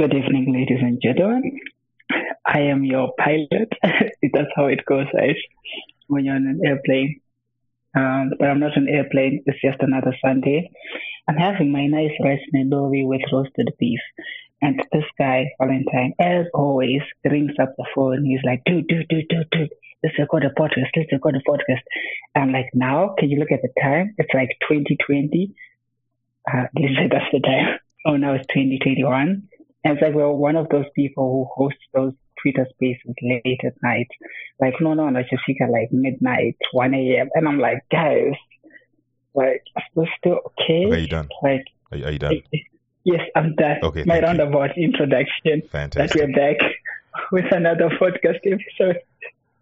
Good evening, ladies and gentlemen. I am your pilot. That's how it goes, right? When you're on an airplane. Um, but I'm not an airplane. It's just another Sunday. I'm having my nice rice nedovi with roasted beef. And this guy, Valentine, as always, rings up the phone. He's like, dude, dude, dude, dude, dude, let's record a podcast. Let's record a podcast. I'm like, now, can you look at the time? It's like 2020. Uh, this that's the time. Oh, now it's 2021. And it's like, well, one of those people who hosts those Twitter spaces late at night. Like, no, no, no, just at like midnight, 1 a.m. And I'm like, guys, like, we're still okay. Okay, you done? Like, are you, are you done? Yes, I'm done. Okay, My thank you. roundabout introduction. Fantastic. That we're back with another podcast episode.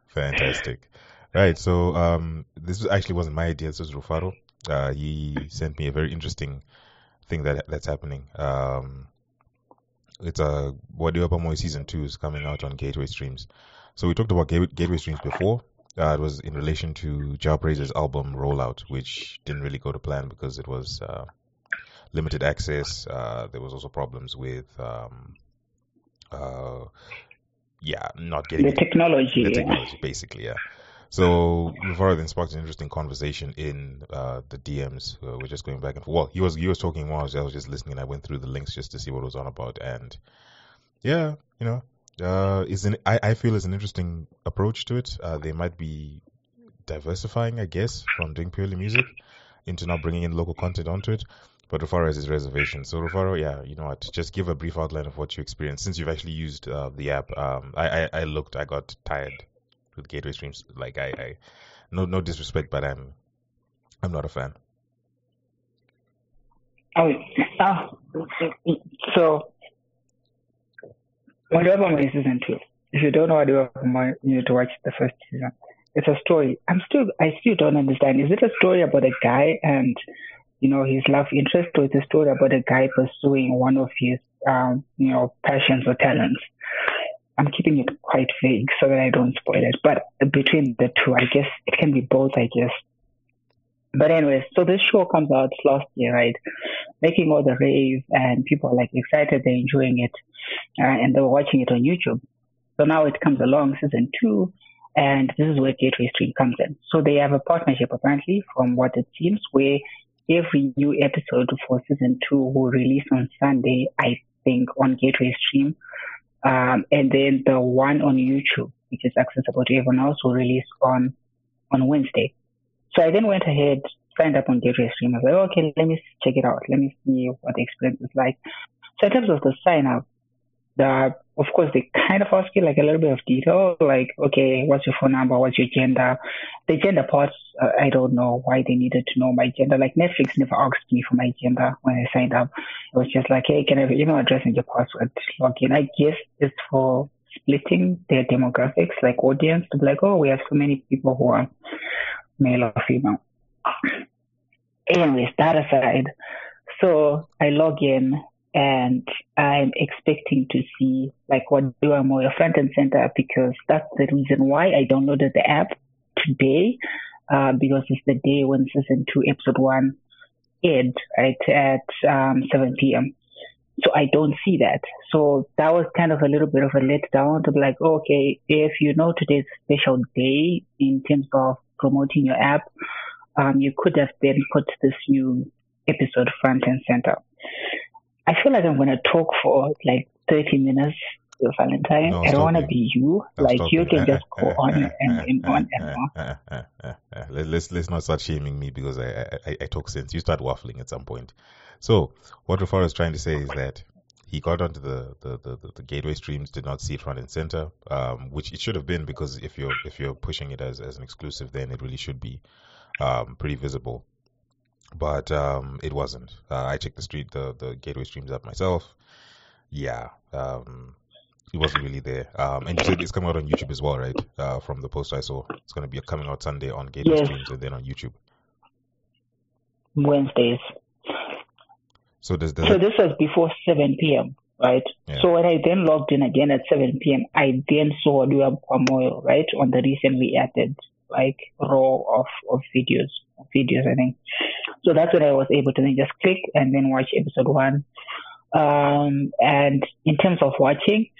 Fantastic. Right. So um, this actually wasn't my idea. This was Rufaro. Uh, he sent me a very interesting thing that that's happening. Um, it's a Wadiwa Wepamoyo season two is coming out on Gateway Streams. So we talked about Gateway, Streams before. Uh, it was in relation to Prayzah's album rollout, which didn't really go to plan because it was uh, limited access. Uh, there was also problems with, um, uh, yeah, not getting The technology. the yeah. technology, basically, yeah. So Rufaro then sparked an interesting conversation in uh, the DMs. Uh, we're just going back and forth. Well, he was he was talking while I was, I was just listening. I went through the links just to see what it was on about, and yeah, you know, uh, is an I, I feel is an interesting approach to it. Uh, they might be diversifying, I guess, from doing purely music into now bringing in local content onto it. But Rufaro has his reservations. So Rufaro, yeah, you know what? Just give a brief outline of what you experienced since you've actually used uh, the app. Um, I, I I looked, I got tired with Gateway Streams. Like I, I no no disrespect, but I'm I'm not a fan. Oh, so my season two. If you don't know my, you need to watch the first season. It's a story. I'm still, I still don't understand. Is it a story about a guy and you know his love interest, or it's a story about a guy pursuing one of his, um, you know, passions or talents? I'm keeping it quite vague so that I don't spoil it. But between the two, I guess it can be both. I guess. But anyways, so this show comes out last year, right? Making all the rave and people are like excited, they're enjoying it, uh, and they're watching it on YouTube. So now it comes along, season two, and this is where Gateway Stream comes in. So they have a partnership apparently, from what it seems, where every new episode for season two will release on Sunday, I think, on Gateway Stream. Um, and then the one on YouTube, which is accessible to everyone else, will release on on Wednesday. So I then went ahead, signed up on Gateway Stream. I was like, okay, let me check it out. Let me see what the experience is like. So in terms of the sign up, of course they kind of ask you like a little bit of detail, like okay, what's your phone number, what's your gender. The gender parts, uh, I don't know why they needed to know my gender. Like Netflix never asked me for my gender when I signed up. It was just like, hey, can I have your email address and your password? Log in. I guess it's for splitting their demographics, like audience, to be like, oh, we have so many people who are male or female. Anyways, that aside, so I log in and I'm expecting to see like what do I more front and center because that's the reason why I downloaded the app today uh, because it's the day when season two episode one aired right at um, 7 p.m. So I don't see that. So that was kind of a little bit of a letdown to be like, okay, if you know today's special day in terms of promoting your app, um, you could have then put this new episode front and center. I feel like I'm going to talk for like 30 minutes, to Valentine. No, I don't want to be you. No, like you can just go on and, on and on. Let- Let's let's not start shaming me because I, I I talk sense. You start waffling at some point. So what Rufaro is trying to say is that he got onto the, the, the, the, the gateway streams, did not see it front and center, um, which it should have been because if you're if you're pushing it as, as an exclusive, then it really should be um, pretty visible. But um, it wasn't. Uh, I checked the street the, the gateway streams up myself. Yeah, um, it wasn't really there. Um, and you said it's coming out on YouTube as well, right? Uh, from the post I saw, it's going to be coming out Sunday on Gateway Yes. Streams and then on YouTube. Wednesdays. So does the So this was before 7 p.m., right? Yeah. So when I then logged in again at 7 p.m., I then saw Wadiwa Wepamoyo, right, on the recently added like row of, of videos, videos, I think. So that's when I was able to then just click and then watch episode one Um, and in terms of watching,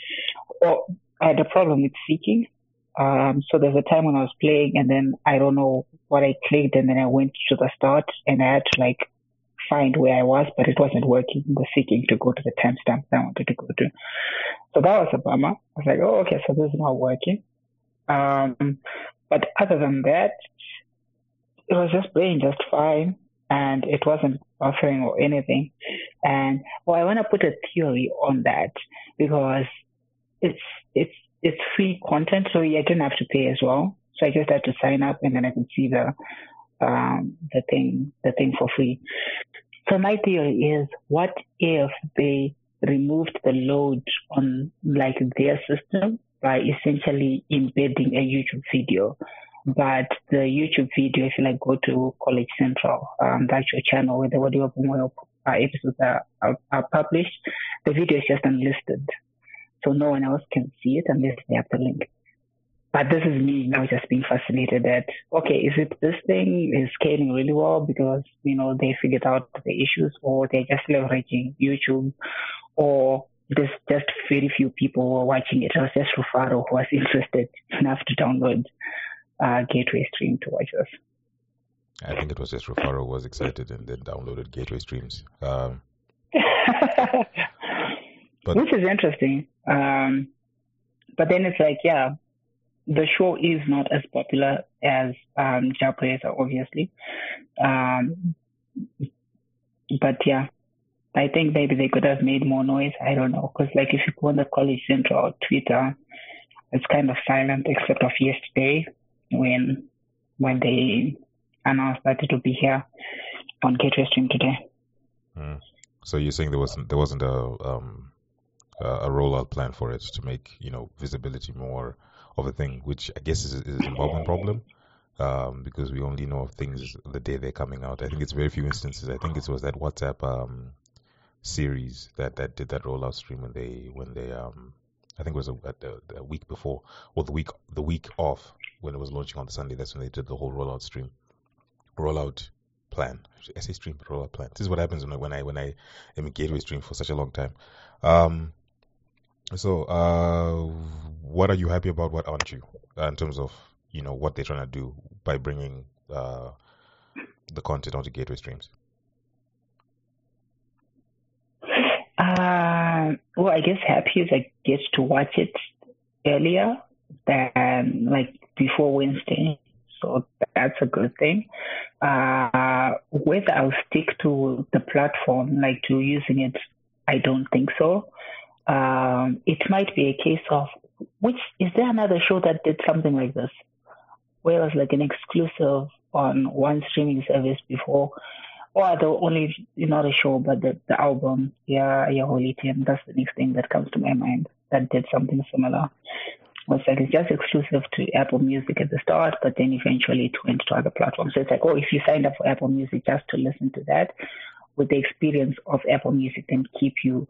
well, I had a problem with seeking. Um, so there's a time when I was playing and then I don't know what I clicked and then I went to the start and I had to like find where I was, but it wasn't working. The seeking to go to the timestamp I wanted to go to. So that was a bummer. I was like, oh, okay, so this is not working. Um, but other than that, it was just playing just fine and it wasn't offering or anything. And well, I want to put a theory on that because it's, it's, it's free content, so I didn't have to pay as well. So I just had to sign up and then I could see the, um, the thing, the thing for free. So my theory is, what if they removed the load on like their system by essentially embedding a YouTube video? But the YouTube video, if you like go to College Central, um, that's your channel where the audio uh, episodes are, are, are published, the video is just unlisted. So no one else can see it unless they have the link. But this is me now just being fascinated that, okay, is it this thing is scaling really well because, you know, they figured out the issues or they're just leveraging YouTube or there's just very few people who are watching it. It was just Rufaro who was interested enough to download uh, Gateway Stream to watch us. I think it was just Rufaro was excited and then downloaded Gateway Streams. Um, but, Which is interesting. Um, but then it's like, yeah, the show is not as popular as um, obviously. Um, but yeah, I think maybe they could have made more noise. I don't know. Because, like, if you go on the College Central Twitter, it's kind of silent except of yesterday when when they announced that it would be here on Gateway Stream today. Mm. So you're saying there wasn't there wasn't a um, a rollout plan for it to make you know visibility more of a thing, which I guess is, is a Zimbabwean problem. Um, because we only know of things the day they're coming out. I think it's very few instances. I think it was that WhatsApp um, series that, that did that rollout stream when they when they um I think it was a, a, a, week before or the week the week off when it was launching on the Sunday. That's when they did the whole rollout stream, rollout plan. I say stream, rollout plan. This is what happens when I when I when I am in Gateway Stream for such a long time. Um, so, uh, what are you happy about? What aren't you? Uh, in terms of you know what they're trying to do by bringing uh, the content onto gateway streams. Uh, well, I guess happy is I get to watch it earlier than like before Wednesday, so that's a good thing. Uh, whether I'll stick to the platform, like to using it, I don't think so um, it might be a case of which is there another show that did something like this, where it was like an exclusive on one streaming service before, or the only not a show but the, the album, yeah, yeah, Holy Team. That's the next thing that comes to my mind that did something similar. Was it's just exclusive to Apple Music at the start, but then eventually it went to other platforms. So it's like, oh, if you signed up for Apple Music just to listen to that, with the experience of Apple Music, then keep you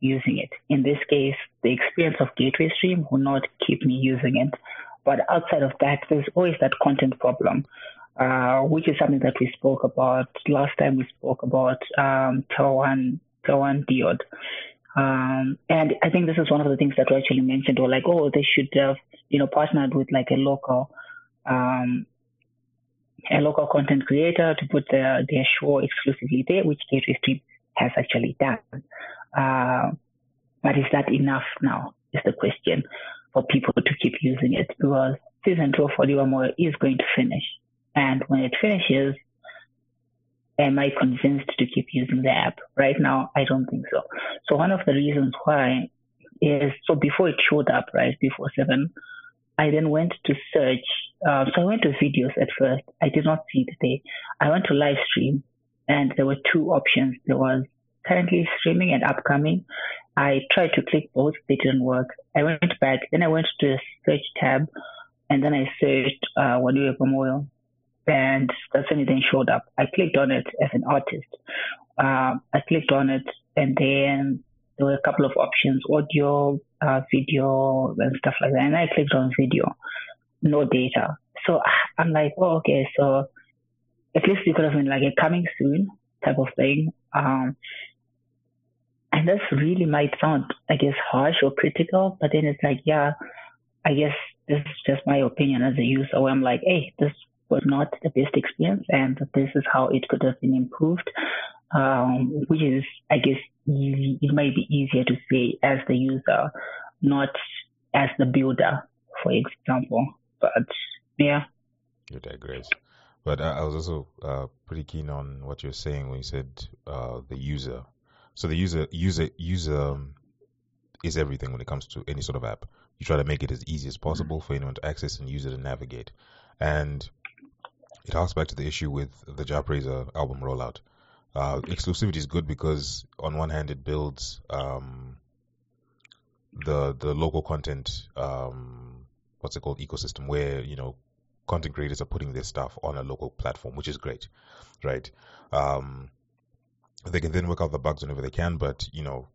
using it. In this case, the experience of Gateway Stream will not keep me using it. But outside of that, there's always that content problem, uh, which is something that we spoke about last time we spoke about um, Tawan Diod. Um, and I think this is one of the things that we actually mentioned, or like, oh, they should have, you know, partnered with like a local, um, a local content creator to put their, their show exclusively there, which Gateway Stream has actually done. Uh, but is that enough now? Is the question for people to keep using it because season two for Livermore is going to finish. And when it finishes, am I convinced to keep using the app? Right now, I don't think so. So one of the reasons why is so before it showed up, right, before seven, I then went to search. Uh, so I went to videos at first. I did not see it there. I went to live stream and there were two options. There was currently streaming and upcoming. I tried to click both, they didn't work. I went back, then I went to the search tab, and then I searched uh, Wadiwa Wepamoyo, and that's when it then showed up. I clicked on it as an artist. Uh, I clicked on it, and then there were a couple of options, audio, uh, video, and stuff like that. And I clicked on video, no data. So I'm like, oh, okay, so at least it could have been like a coming soon type of thing. Um, and this really might sound, I guess, harsh or critical, but then it's like, yeah, I guess this is just my opinion as a user where I'm like, hey, this was not the best experience and this is how it could have been improved. Um, which is, I guess, easy, it might be easier to say as the user, not as the builder, for example. But yeah. You digress. But I, I was also uh, pretty keen on what you're saying when you said uh, the user. So the user, user, user um, is everything when it comes to any sort of app. You try to make it as easy as possible for anyone to access and use it and navigate. And it harks back to the issue with the Jah Prayzah album rollout. Uh, exclusivity is good because on one hand it builds um, the the local content um, what's it called ecosystem where you know content creators are putting their stuff on a local platform, which is great, right? Um, they can then work out the bugs whenever they can, but you know,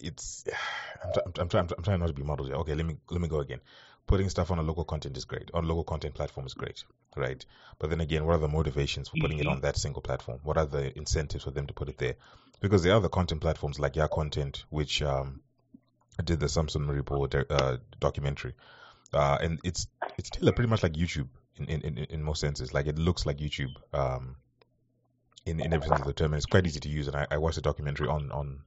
it's I'm, I'm, I'm, trying I'm trying not to be muddled here. Okay, let me let me go again. Putting stuff on a local content is great. On local content platform is great, right? But then again, what are the motivations for putting it on that single platform? What are the incentives for them to put it there? Because there are other content platforms like Your Content, which um, did the Samson report uh, documentary, uh, and it's it's still pretty much like YouTube in, in, in, in most senses. Like it looks like YouTube um, in in every sense of the term, and it's quite easy to use. And I, I watched the documentary on on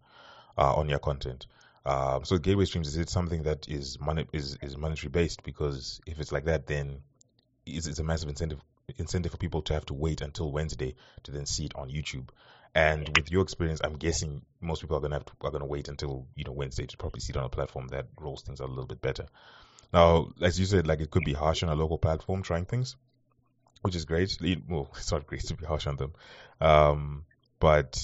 uh, on Your Content. Um, so gateway streams is it something that is money is is monetary based because if it's like that, then it's, it's a massive incentive incentive for people to have to wait until Wednesday to then see it on YouTube. And with your experience, I'm guessing most people are gonna have to, are gonna wait until you know Wednesday to probably see it on a platform that rolls things out a little bit better. Now, as you said, like it could be harsh on a local platform trying things, which is great. Well, it's not great to be harsh on them, um, but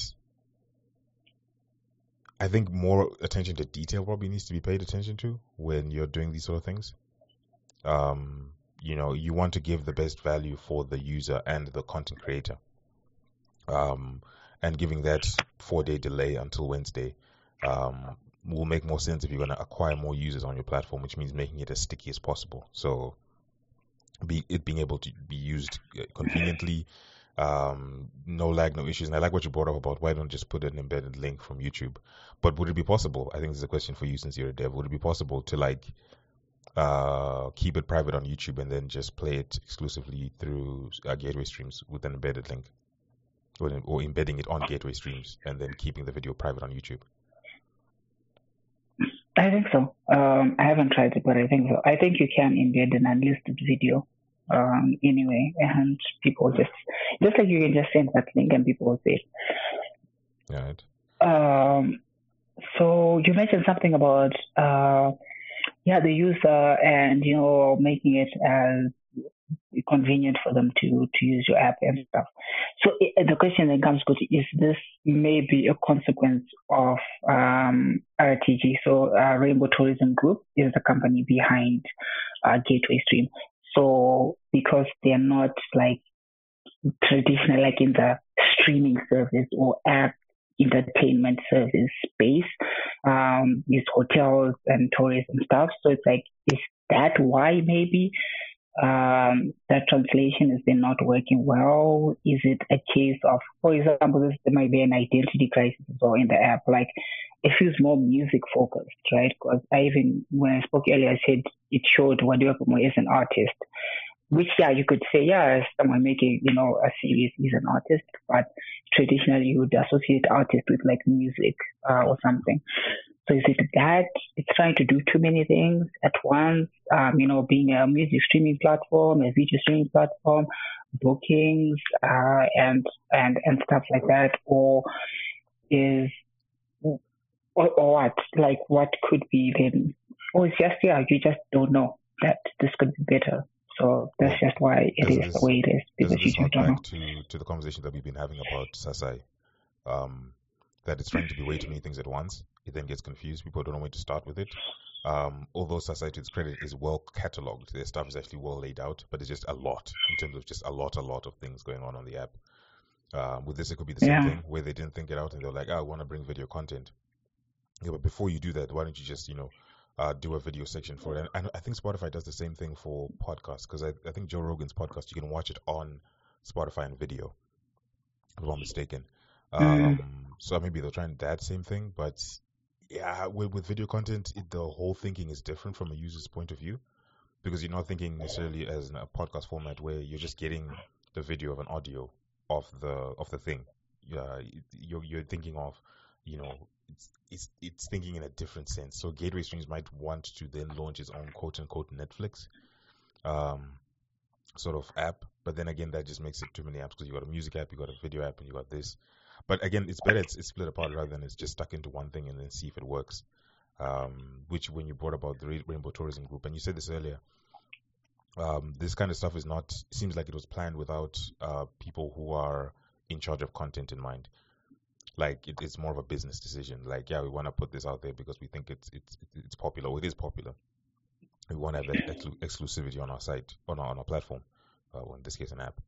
I think more attention to detail probably needs to be paid attention to when you're doing these sort of things. Um, you know, you want to give the best value for the user and the content creator. Um, and giving that four day delay until Wednesday um, will make more sense if you're going to acquire more users on your platform, which means making it as sticky as possible. So, be it being able to be used uh, conveniently, um, no lag, no issues. And I like what you brought up about why don't just put an embedded link from YouTube. But would it be possible? I think this is a question for you since you're a dev. Would it be possible to like uh, keep it private on YouTube and then just play it exclusively through uh, gateway streams with an embedded link, or, or embedding it on gateway streams and then keeping the video private on YouTube? I think so. Um, I haven't tried it, but I think so. I think you can embed an unlisted video um, anyway, and people just just like you can just send that link and people will see it. Right. Um, so you mentioned something about uh, yeah the user and you know making it as convenient for them to to use your app and stuff. So it, the question then comes to is this maybe a consequence of um, RTG? So uh, Rainbow Tourism Group is the company behind uh, Gateway Stream. So because they're not like traditional, like in the streaming service or app entertainment service space, um, these hotels and tourism stuff. So it's like, is that why maybe um, that translation has been not working well? Is it a case of, for example, this, there might be an identity crisis as well in the app? Like, it feels more music focused, right? Because I even, when I spoke earlier, I said it showed Wadiwapumo as an artist, which, yeah, you could say, yeah, someone making, you know, a series is an artist, but traditionally you would associate artist with like music uh, or something. So is it that it's trying to do too many things at once? Um, you know, being a music streaming platform, a video streaming platform, bookings, uh, and and and stuff like that, or is or, or what? Like, what could be then? Or it's just yeah, you just don't know that this could be better. So that's just why it is the way it is because you just don't know. To to the conversation that we've been having about Sasai, um, that it's trying to be way too many things at once it then gets confused. People don't know where to start with it. Um, although its credit is well cataloged, their stuff is actually well laid out, but it's just a lot in terms of just a lot, a lot of things going on on the app. Um, with this, it could be the yeah. same thing where they didn't think it out and they're like, oh, I want to bring video content. Yeah, but before you do that, why don't you just, you know, uh, do a video section for it? And I think Spotify does the same thing for podcasts because I, I think Joe Rogan's podcast, you can watch it on Spotify and video, if I'm not mistaken. Mm. Um, mm. So maybe they'll try and that same thing, but yeah, with, with video content, it, the whole thinking is different from a user's point of view because you're not thinking necessarily as in a podcast format where you're just getting the video of an audio of the of the thing. Yeah, you're you're thinking of, you know, it's it's it's thinking in a different sense. So Gateway Streams might want to then launch its own quote unquote Netflix, um, sort of app. But then again, that just makes it too many apps because you got a music app, you got a video app, and you got this. But again, it's better it's, it's split apart rather than it's just stuck into one thing and then see if it works. Um, which when you brought about the Rainbow Tourism Group, and you said this earlier, um, this kind of stuff is not seems like it was planned without uh, people who are in charge of content in mind. Like it, it's more of a business decision. Like yeah, we want to put this out there because we think it's it's it's popular. It is popular. We want to have that exclusivity on our site on our on our platform. Uh, well, in this case, an app.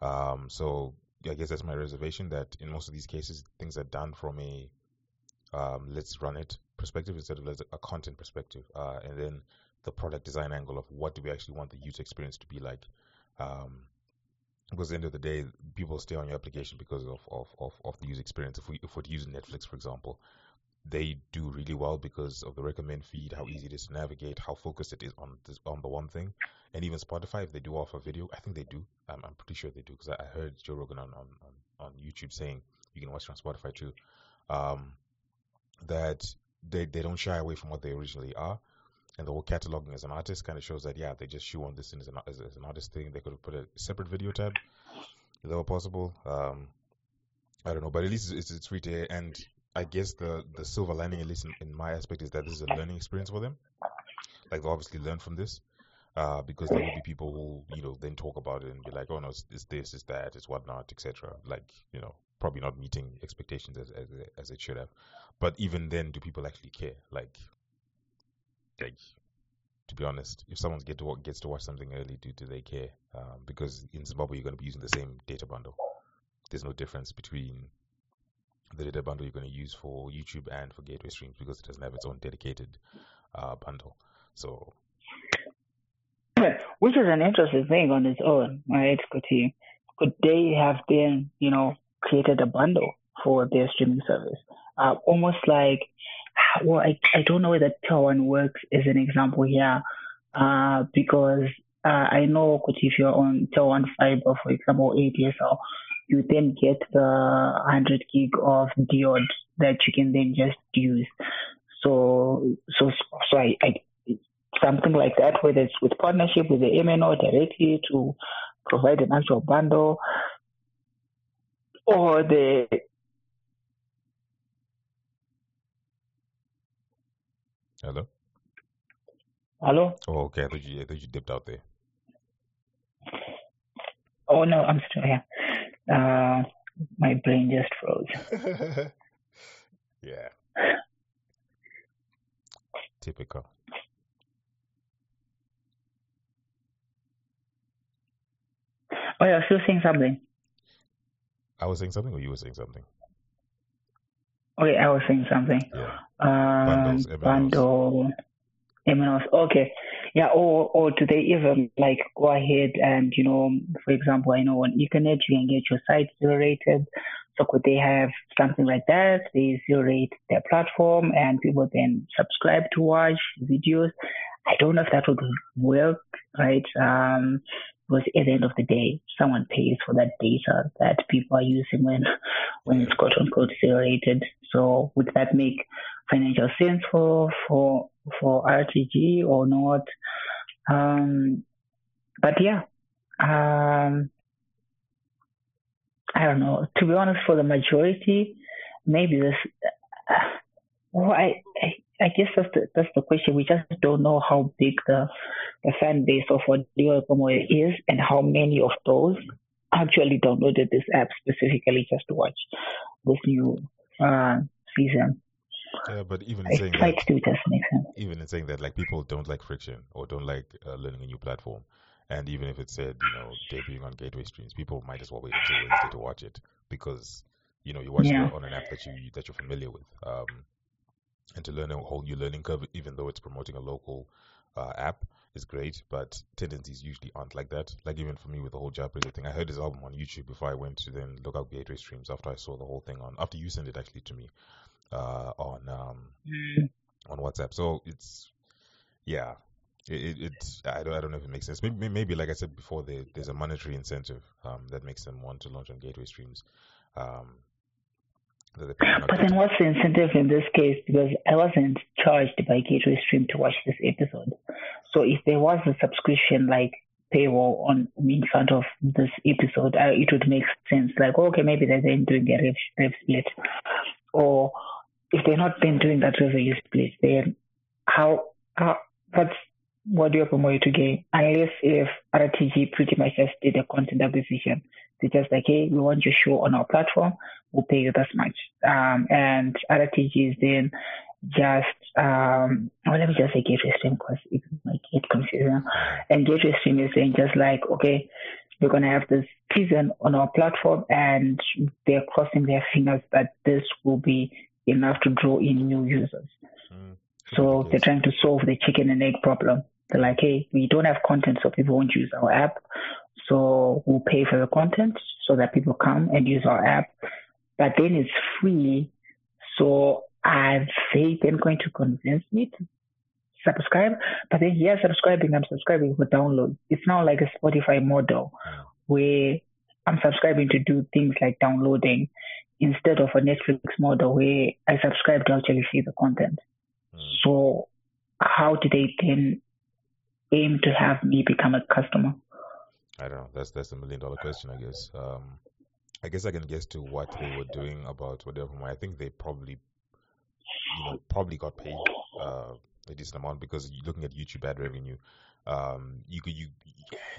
Um, so yeah, I guess that's my reservation. That in most of these cases, things are done from a um, let's run it perspective instead of a content perspective, uh, and then the product design angle of what do we actually want the user experience to be like. Um, because at the end of the day, people stay on your application because of, of, of, of the user experience. If we if we're using Netflix, for example, they do really well because of the recommend feed, how easy it is to navigate, how focused it is on this, on the one thing, and even Spotify, if they do offer video, I think they do. I'm, I'm pretty sure they do because I, I, heard Joe Rogan on, on, on, on, YouTube saying you can watch it on Spotify too. Um, that they they don't shy away from what they originally are, and the whole cataloging as an artist kind of shows that yeah they just shoe on this thing as an, as, as an artist thing. They could have put a separate video tab if that were possible. Um, I don't know, but at least it's, it's free to air. And I guess the the silver lining, at least in, in, my aspect, is that this is a learning experience for them. Like they obviously learn from this. Uh, because there will be people who, you know, then talk about it and be like, oh no, it's, it's this, it's that, it's whatnot, etc. Like, you know, probably not meeting expectations as, as as it should have. But even then, do people actually care? Like, like to be honest, if someone to gets to watch something early, do do they care? Um, because in Zimbabwe, you're going to be using the same data bundle. There's no difference between the data bundle you're going to use for YouTube and for Gateway Streams because it doesn't have its own dedicated uh, bundle. So, which is an interesting thing on its own, right? He, could they have been, you know, created a bundle for their streaming service, uh, almost like well, I, I don't know whether TelOne works as an example here, uh, because uh, I know if you're on TelOne fiber, for example, ADSL, you then get the 100 gig of diode that you can then just use. So, so, so I, I something like that, whether it's with partnership with the MNO directly to provide an actual bundle, or the Hello. Hello. Oh, okay. I thought you, I thought you dipped out there. Oh no, I'm still here. Uh, my brain just froze. yeah. Typical. Oh, you're still saying something. I was saying something, or you were saying something. Okay, I was saying something. Yeah. Um, Bundles, bundle, MNOs. Okay. Yeah. Or or do they even like go ahead and you know, for example, I know on Econet you can get your site zero rated. So could they have something like that? They zero rate their platform and people then subscribe to watch videos. I don't know if that would work, right? Um, because at the end of the day, someone pays for that data that people are using when when it's quote unquote rated. So would that make financial sense for for for RTG or not? Um, but yeah, um, I don't know. To be honest, for the majority, maybe this. Uh, well, I, I I guess that's the that's the question. We just don't know how big the the fan base of Audio Komoyo is and how many of those actually downloaded this app specifically just to watch this new uh, season. Yeah, but even I saying that, still just makes sense. even in saying that, like people don't like friction or don't like uh, learning a new platform, and even if it said you know debuting on Gateway Streams, people might as well wait until Wednesday to watch it because you know you watch yeah. it on an app that you that you're familiar with. Um, and to learn a whole new learning curve, even though it's promoting a local uh, app, is great. But tendencies usually aren't like that. Like even for me with the whole Jah Prayzah thing, I heard his album on YouTube before I went to then look up Gateway Streams after I saw the whole thing on after you sent it actually to me. uh, on um, Mm. on WhatsApp. So it's yeah, it, it, it's I don't I don't know if it makes sense. Maybe maybe like I said before, there, there's a monetary incentive um, that makes them want to launch on gateway streams. Um, that they're probably not But then what's the incentive in this case? Because I wasn't charged by Gateway Stream to watch this episode. So if there was a subscription like paywall on in front of this episode, uh, it would make sense. Like, okay, maybe they're then doing a rev, rev split. Or if they're not been doing that revenue split, then how, how what's what do you promote to gain? Unless if RTG pretty much just did a content acquisition. They just like, hey, we want your show on our platform, we'll pay you this much. Um, and RTG is then just, um, well, let me just say Gateway Stream because it might get confusing. And Gateway Stream is saying just like, okay, we're going to have this season on our platform and they're crossing their fingers that this will be enough to draw in new users. Mm, So they're trying to solve the chicken and egg problem. They're like, hey, we don't have content, so people won't use our app. So we'll pay for the content so that people come and use our app. But then it's free. So are they then going to convince me to subscribe? But then, yeah, subscribing, I'm subscribing for download. It's now like a Spotify model where I'm subscribing to do things like downloading instead of a Netflix model where I subscribe to actually see the content. Mm. So how do they then aim to have me become a customer? I don't know. That's that's a million dollar question, I guess. Um, I guess I can guess to what they were doing about whatever. I think they probably, you know, probably got paid uh, a decent amount because looking at YouTube ad revenue, um, you could you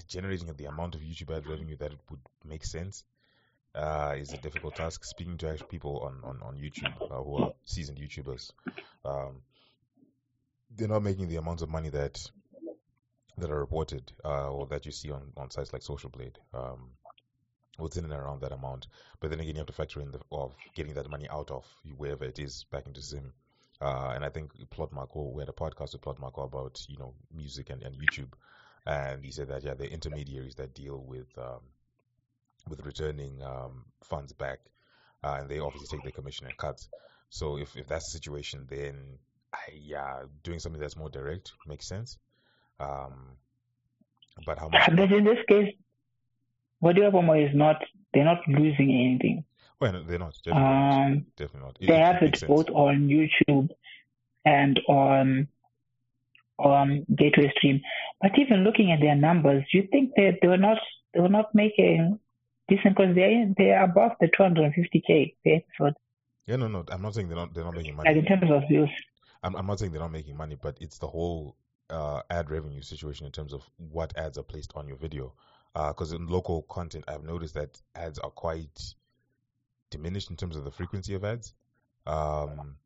generating the amount of YouTube ad revenue that it would make sense uh, is a difficult task. Speaking to actual people on on on YouTube uh, who are seasoned YouTubers, um, they're not making the amounts of money that that are reported uh, or that you see on, on sites like Social Blade. Um, what's in and around that amount. But then again, you have to factor in the of getting that money out of wherever it is back into Zim. Uh, and I think Plot Marco, we had a podcast with Plot Marco about you know music and, and YouTube, and he said that yeah, the intermediaries that deal with um, with returning um, funds back, uh, and they obviously take their commission and cuts. So if if that's the situation, then I, yeah, doing something that's more direct makes sense. Um, but how much? But in this case, what Promo is not, they're not losing anything. Well, no, they're not. Definitely not. Um, Definitely not. It, they it have it sense. both on YouTube and on on Gateway Stream. But even looking at their numbers, you think that they were not they were not making decent because they're they're above the 250k per episode, Yeah, no, no. I'm not saying they're not. They're not making money. like in terms of views. I'm, I'm not saying they're not making money, but it's the whole uh, ad revenue situation in terms of what ads are placed on your video. Because in local content, I've noticed that ads are quite diminished in terms of the frequency of ads. Um,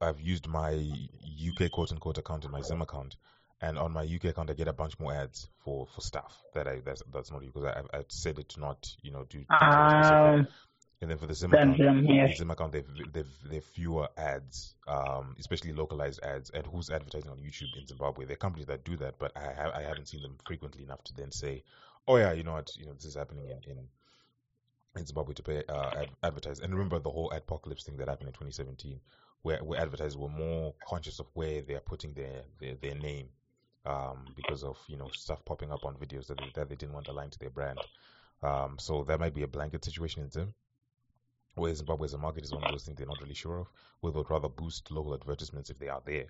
I've used my UK quote unquote account and my Zim account, and on my UK account I get a bunch more ads for, for stuff that I that's that's not because I I've, it to not you know do things that are specific. And then for the Zim account, the. Zim account, they've, they've, they've fewer ads, um, especially localized ads. And who's advertising on YouTube in Zimbabwe? There are companies that do that, but I, ha- I haven't seen them frequently enough to then say, oh yeah, you know what, you know this is happening in in, in Zimbabwe to pay uh, ad- advertise. And remember the whole apocalypse thing that happened in 2017, where where advertisers were more conscious of where they are putting their their, their name, um, because of you know stuff popping up on videos that they, that they didn't want aligned to their brand. Um, so that might be a blanket situation in Zim where Zimbabwe as a market is one of those things they're not really sure of, where they'd rather boost local advertisements if they are there,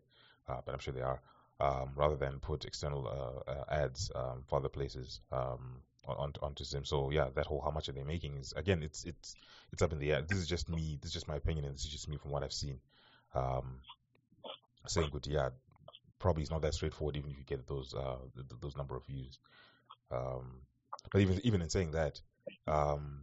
uh, but I'm sure they are, um, rather than put external uh, uh, ads um, for other places um, on, onto Zim. So yeah, that whole how much are they making is again, it's it's it's up in the air. This is just me. This is just my opinion, and this is just me from what I've seen. Um, saying good, yeah, probably it's not that straightforward, even if you get those uh, th- th- those number of views. Um, but even even in saying that, um,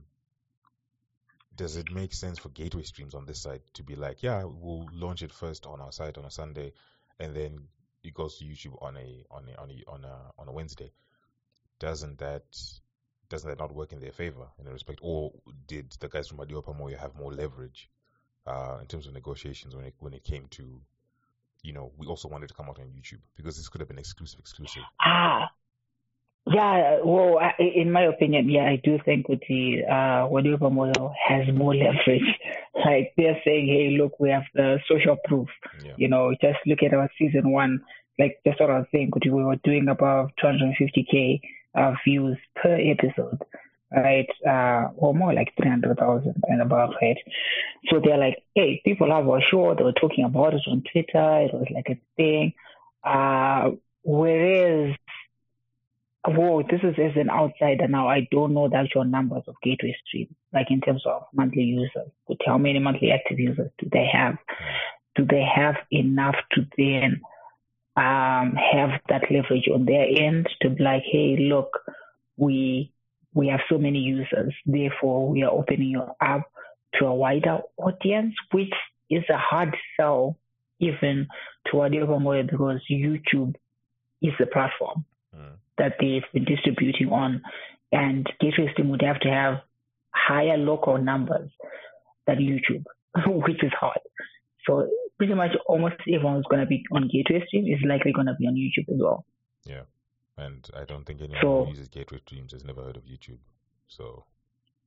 does it make sense for gateway streams on this side to be like, yeah, we'll launch it first on our site on a Sunday, and then it goes to YouTube on a on a on a on a, on a Wednesday? Doesn't that doesn't that not work in their favor in a respect, or did the guys from Adiopa Moyo have more leverage uh, in terms of negotiations when it when it came to, you know, we also wanted to come out on YouTube because this could have been exclusive, exclusive. Ah, yeah. Well, I, in my opinion, yeah, I do think the uh, Wadiva model has more leverage Like they're saying, hey, look, we have the social proof. Yeah. You know, just look at our season one. Like just what I was saying, we were doing above 250k uh, views per episode, right? Uh, or more like 300,000 and above, right? So they're like, hey, people have our show. They were talking about it on Twitter. It was like a thing. Uh, whereas whoa, this is as an outsider now. I don't know the actual numbers of Gateway Stream, like in terms of monthly users. But how many monthly active users do they have? Do they have enough to then um, have that leverage on their end to be like, hey, look, we we have so many users, therefore we are opening you up to a wider audience, which is a hard sell even to whatever more because YouTube is the platform. That they've been distributing on. And Gateway Stream would have to have higher local numbers than YouTube, which is hard. So pretty much almost everyone who's going to be on Gateway Stream is likely going to be on YouTube as well. Yeah. And I don't think anyone So- who uses Gateway Streams has never heard of YouTube. So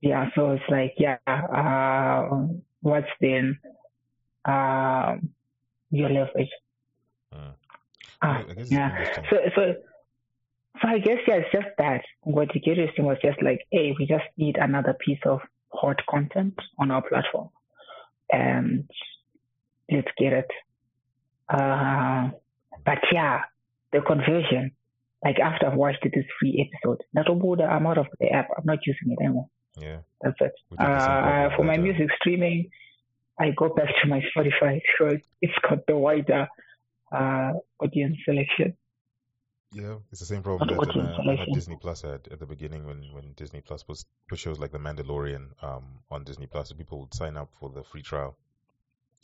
Yeah, so it's like, yeah, uh, what's then um, your leverage? I guess yeah. So, so, so I guess yeah, it's just that. What the Gateway Stream was just like, hey, we just need another piece of hot content on our platform, and let's get it. Uh, but yeah, the conversion, like after I've watched this free episode, that I'm out of the app. I'm not using it anymore. Yeah. That's it. We did the same Uh, for my music streaming, I go back to my Spotify because it's got the wider uh, audience selection. Yeah, it's the same problem that uh, that. Disney Plus had at the beginning when, when Disney Plus was put shows like The Mandalorian um, on Disney Plus. So people would sign up for the free trial,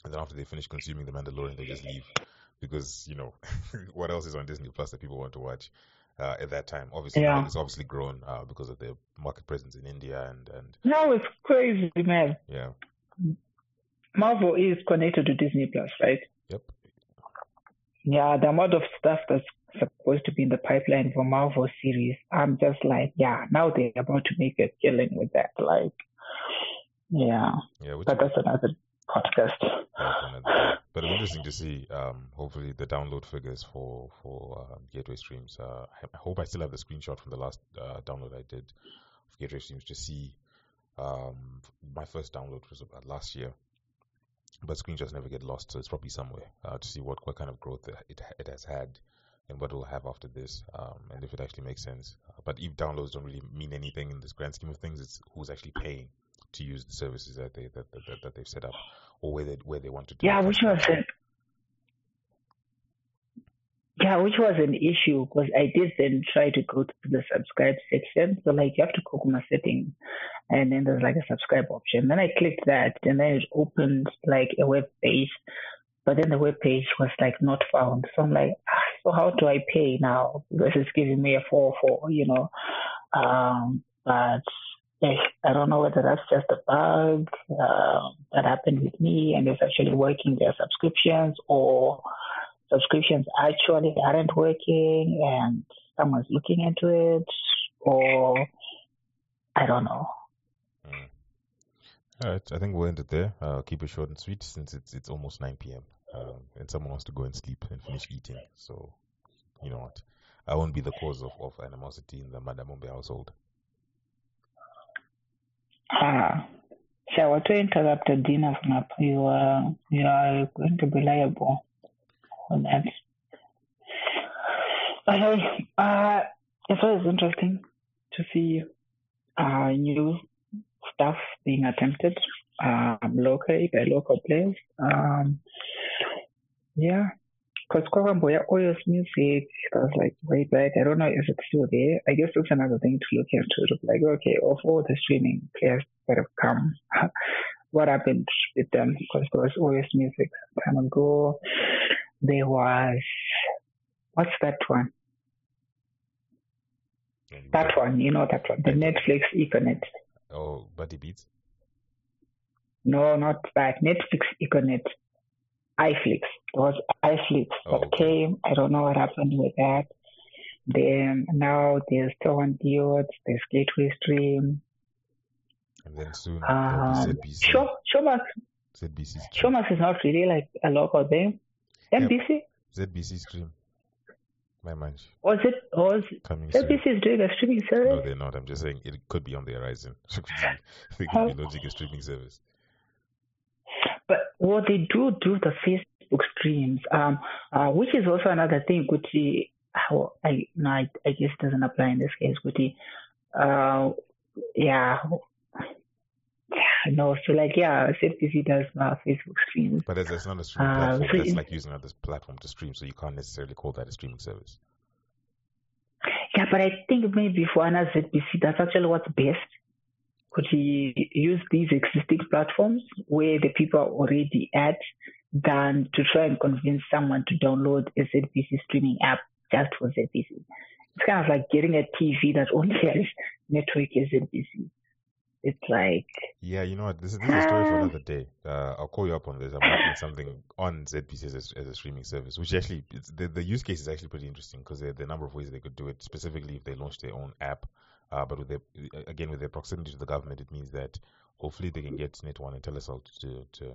and then after they finish consuming The Mandalorian, they just leave because you know what else is on Disney Plus that people want to watch uh, at that time. Obviously, Yeah. it's obviously grown uh, because of their market presence in India and and No, it's crazy, man. yeah, Marvel is connected to Disney Plus, right? yep, Yeah, the amount of stuff that's supposed to be in the pipeline for Marvel series, I'm just like, yeah, now they're about to make a killing with that. Like, yeah, yeah. But that's another podcast. Yeah, for another day. But it's interesting to see. Um, hopefully, the download figures for for um, Gateway Streams. Uh, I I hope I still have the screenshot from the last uh, download I did of Gateway Streams to see. Um, my first download was about last year, but screenshots never get lost, so it's probably somewhere uh, to see what, what kind of growth it it has had and what it will have after this, um, and if it actually makes sense. Uh, but if downloads don't really mean anything in this grand scheme of things, it's who's actually paying to use the services that they that that, that, they've set up or where they where they want to do. Yeah, it. which was an yeah, which was an issue because I did then try to go to the subscribe section. So like you have to click on my settings, and then there's like a subscribe option. Then I clicked that, and then it opened like a web page, but then the web page was like not found. So I'm like, ah, so how do I pay now? Because it's giving me a four four, you know. Um, but I don't know whether that's just a bug uh, that happened with me and it's actually working their subscriptions or subscriptions actually aren't working and someone's looking into it or I don't know. Mm. All right, I think we'll end it there. Uh, keep it short and sweet since it's it's almost 9 p.m. Um, and someone wants to go and sleep and finish eating. So, you know what? I won't be the cause of, of animosity in the Madamombe household. Ah, so Shawa, to interrupt the dinner you are you are going to be liable on that. Okay, uh, it's always interesting to see uh, new stuff being attempted um, locally by local players. Um, yeah, because Kwamboya Oyo's music was like way back. I don't know if it's still there. I guess it's another thing to look into. To like, okay, of all the streaming players that have come, what happened with them? Because there was Oyo's music time ago. There was what's that one? And- That one, you know that one, the Netflix Econet. Oh, Buddie Beats. No, not that. Netflix Econet. iFlix. There was iFlix Oh, that okay. came. I don't know what happened with that. Then now there's Torrent Diodes, there's Gateway Stream. And then soon there'll Um, ZBC. Show, Showmax, ZBC stream. Showmax is not really like a local thing. NBC? ZBC stream. My manch. Was it was Coming soon. NBC is doing a streaming service? No, they're not. I'm just saying it could be on the horizon. they could be launching a streaming service. But what they do do the Facebook streams, um, uh, which is also another thing. Which how I no, I, I guess doesn't apply in this case. Which uh, yeah, no. So like yeah, ZBC does uh, Facebook streams. But that's, that's not a stream Uh, platform. so in- like using another platform to stream, so you can't necessarily call that a streaming service. Yeah, but I think maybe for another ZBC, that's actually what's best. Could you use these existing platforms where the people are already at than to try and convince someone to download a ZBC streaming app just for ZBC? It's kind of like getting a TV that only has network as ZBC. It's like, Yeah, you know what? This is, this is a story for another day. Uh, I'll call you up on this. I'm working something on ZBC as a, as a streaming service, which actually it's, the the use case is actually pretty interesting because there, are a number of ways they could do it. Specifically, if they launch their own app, uh, but with their again with their proximity to the government, it means that hopefully they can get Net One and Telecel to to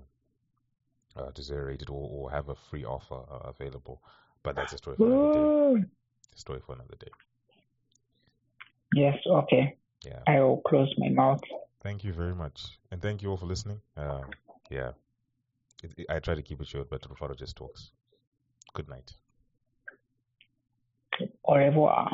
uh, to zero rate it or, or have a free offer uh, available. But that's a story for another day. A story for another day. yes, okay. Yeah. I will close my mouth. Thank you very much, and thank you all for listening. Uh, yeah, it, it- I try to keep it short, but Rufaro just talks. Good night. Au revoir.